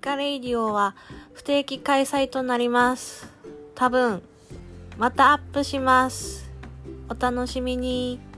カレイディオは不定期開催となります。多分、またアップします。お楽しみに。